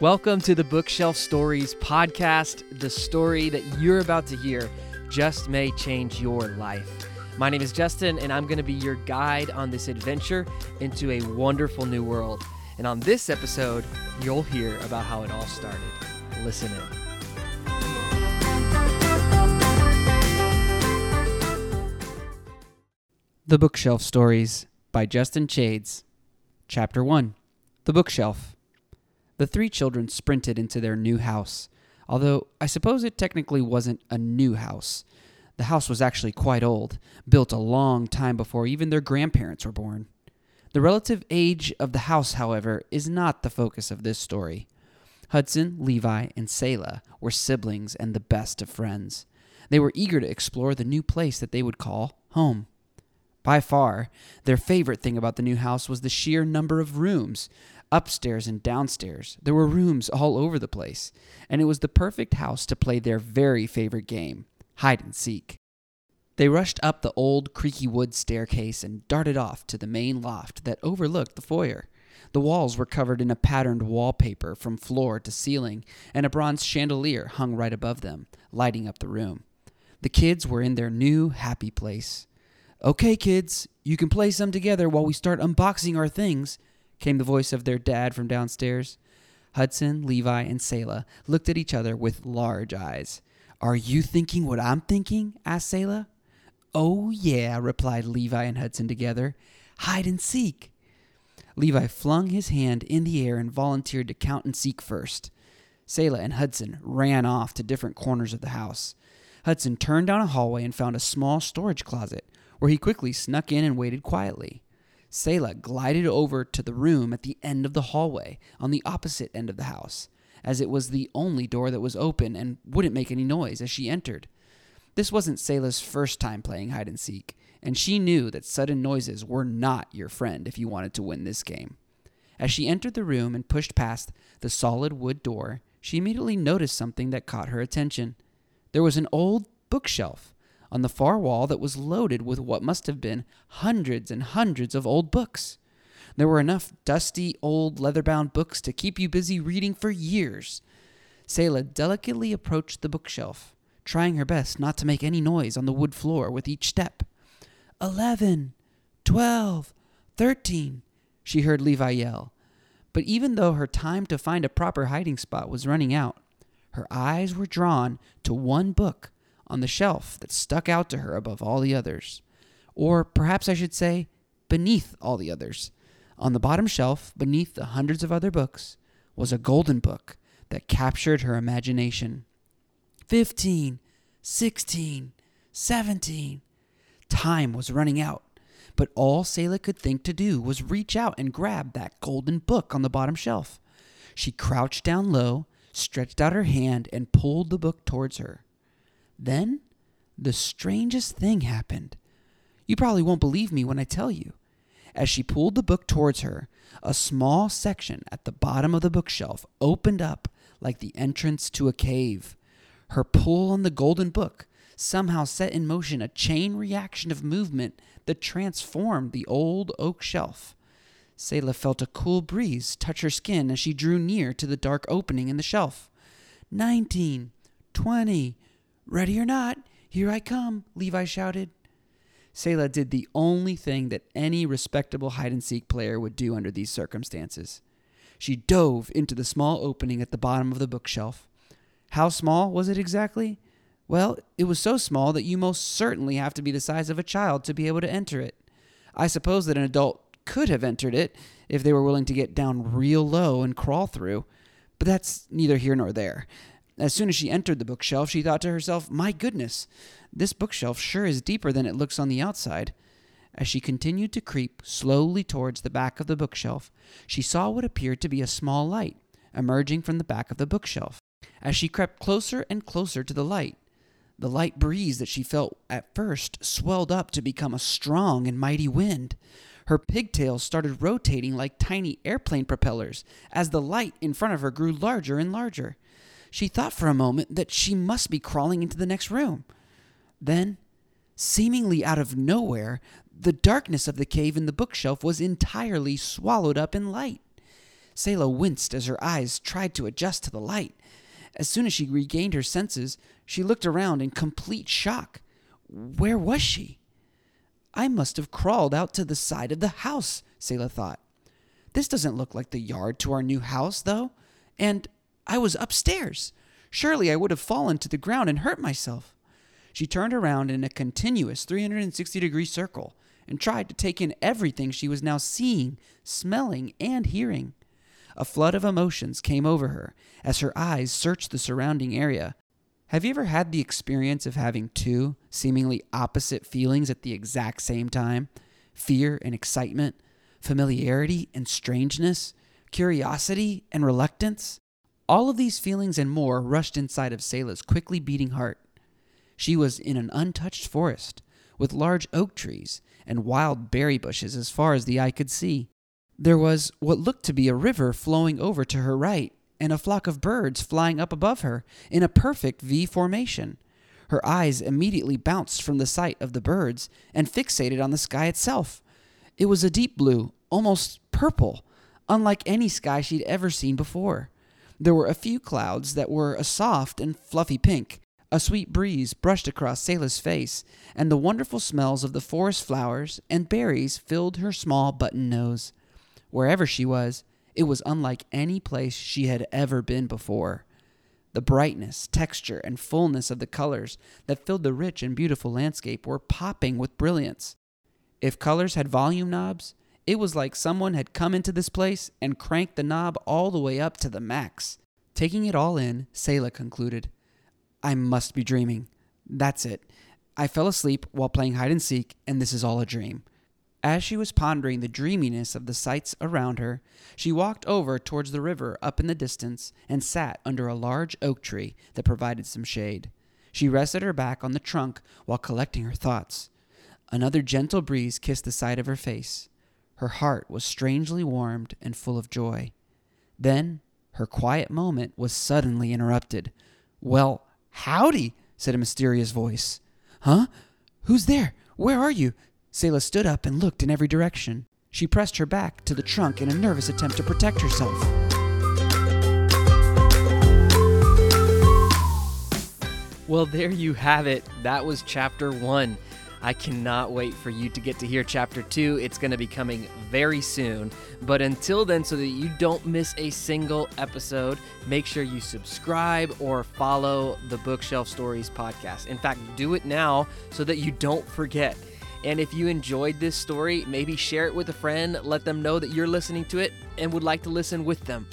Welcome to the Bookshelf Stories podcast. The story that you're about to hear just may change your life. My name is Justin, and I'm going to be your guide on this adventure into a wonderful new world. And on this episode, you'll hear about how it all started. Listen in. The Bookshelf Stories by Justin Chades. Chapter 1 The Bookshelf. The three children sprinted into their new house, although I suppose it technically wasn't a new house. The house was actually quite old, built a long time before even their grandparents were born. The relative age of the house, however, is not the focus of this story. Hudson, Levi, and Selah were siblings and the best of friends. They were eager to explore the new place that they would call home. By far, their favorite thing about the new house was the sheer number of rooms. Upstairs and downstairs, there were rooms all over the place, and it was the perfect house to play their very favorite game hide and seek. They rushed up the old creaky wood staircase and darted off to the main loft that overlooked the foyer. The walls were covered in a patterned wallpaper from floor to ceiling, and a bronze chandelier hung right above them, lighting up the room. The kids were in their new happy place. Okay, kids, you can play some together while we start unboxing our things, came the voice of their dad from downstairs. Hudson, Levi, and Selah looked at each other with large eyes. Are you thinking what I'm thinking? asked Selah. Oh, yeah, replied Levi and Hudson together. Hide and seek. Levi flung his hand in the air and volunteered to count and seek first. Selah and Hudson ran off to different corners of the house. Hudson turned down a hallway and found a small storage closet, where he quickly snuck in and waited quietly. Selah glided over to the room at the end of the hallway, on the opposite end of the house, as it was the only door that was open and wouldn't make any noise as she entered. This wasn't Selah's first time playing hide and seek, and she knew that sudden noises were not your friend if you wanted to win this game. As she entered the room and pushed past the solid wood door, she immediately noticed something that caught her attention. There was an old bookshelf on the far wall that was loaded with what must have been hundreds and hundreds of old books. There were enough dusty, old, leather bound books to keep you busy reading for years. Selah delicately approached the bookshelf, trying her best not to make any noise on the wood floor with each step. Eleven, twelve, thirteen, she heard Levi yell. But even though her time to find a proper hiding spot was running out, her eyes were drawn to one book on the shelf that stuck out to her above all the others. Or perhaps I should say, beneath all the others. On the bottom shelf, beneath the hundreds of other books, was a golden book that captured her imagination. Fifteen, sixteen, seventeen. Time was running out, but all Selah could think to do was reach out and grab that golden book on the bottom shelf. She crouched down low, stretched out her hand, and pulled the book towards her. Then the strangest thing happened. You probably won't believe me when I tell you. As she pulled the book towards her, a small section at the bottom of the bookshelf opened up like the entrance to a cave. Her pull on the golden book somehow set in motion a chain reaction of movement that transformed the old oak shelf. Selah felt a cool breeze touch her skin as she drew near to the dark opening in the shelf. Nineteen, twenty, ready or not, here I come, Levi shouted. Selah did the only thing that any respectable hide and seek player would do under these circumstances. She dove into the small opening at the bottom of the bookshelf. How small was it exactly? Well, it was so small that you most certainly have to be the size of a child to be able to enter it. I suppose that an adult could have entered it if they were willing to get down real low and crawl through, but that's neither here nor there. As soon as she entered the bookshelf, she thought to herself, My goodness, this bookshelf sure is deeper than it looks on the outside. As she continued to creep slowly towards the back of the bookshelf, she saw what appeared to be a small light emerging from the back of the bookshelf. As she crept closer and closer to the light, the light breeze that she felt at first swelled up to become a strong and mighty wind. Her pigtails started rotating like tiny airplane propellers as the light in front of her grew larger and larger. She thought for a moment that she must be crawling into the next room. Then, seemingly out of nowhere, the darkness of the cave in the bookshelf was entirely swallowed up in light. Selah winced as her eyes tried to adjust to the light. As soon as she regained her senses, she looked around in complete shock. Where was she? I must have crawled out to the side of the house, Selah thought. This doesn't look like the yard to our new house, though. And I was upstairs. Surely I would have fallen to the ground and hurt myself. She turned around in a continuous 360 degree circle and tried to take in everything she was now seeing, smelling, and hearing. A flood of emotions came over her as her eyes searched the surrounding area. Have you ever had the experience of having two seemingly opposite feelings at the exact same time? Fear and excitement, familiarity and strangeness, curiosity and reluctance? All of these feelings and more rushed inside of Selah's quickly beating heart. She was in an untouched forest, with large oak trees and wild berry bushes as far as the eye could see. There was what looked to be a river flowing over to her right, and a flock of birds flying up above her in a perfect V formation. Her eyes immediately bounced from the sight of the birds and fixated on the sky itself. It was a deep blue, almost purple, unlike any sky she'd ever seen before. There were a few clouds that were a soft and fluffy pink, a sweet breeze brushed across Selah's face, and the wonderful smells of the forest flowers and berries filled her small button nose. Wherever she was, it was unlike any place she had ever been before. The brightness, texture, and fullness of the colors that filled the rich and beautiful landscape were popping with brilliance. If colors had volume knobs, it was like someone had come into this place and cranked the knob all the way up to the max. Taking it all in, Selah concluded. I must be dreaming. That's it. I fell asleep while playing hide and seek, and this is all a dream. As she was pondering the dreaminess of the sights around her, she walked over towards the river up in the distance and sat under a large oak tree that provided some shade. She rested her back on the trunk while collecting her thoughts. Another gentle breeze kissed the side of her face. Her heart was strangely warmed and full of joy. Then her quiet moment was suddenly interrupted. Well, Howdy, said a mysterious voice. Huh? Who's there? Where are you? Selah stood up and looked in every direction. She pressed her back to the trunk in a nervous attempt to protect herself. Well, there you have it. That was chapter one. I cannot wait for you to get to hear chapter two. It's going to be coming very soon. But until then, so that you don't miss a single episode, make sure you subscribe or follow the Bookshelf Stories podcast. In fact, do it now so that you don't forget. And if you enjoyed this story, maybe share it with a friend, let them know that you're listening to it and would like to listen with them.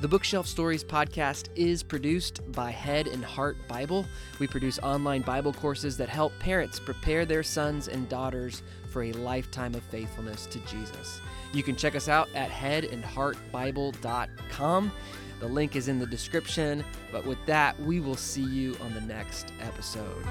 The Bookshelf Stories podcast is produced by Head and Heart Bible. We produce online Bible courses that help parents prepare their sons and daughters for a lifetime of faithfulness to Jesus. You can check us out at headandheartbible.com. The link is in the description. But with that, we will see you on the next episode.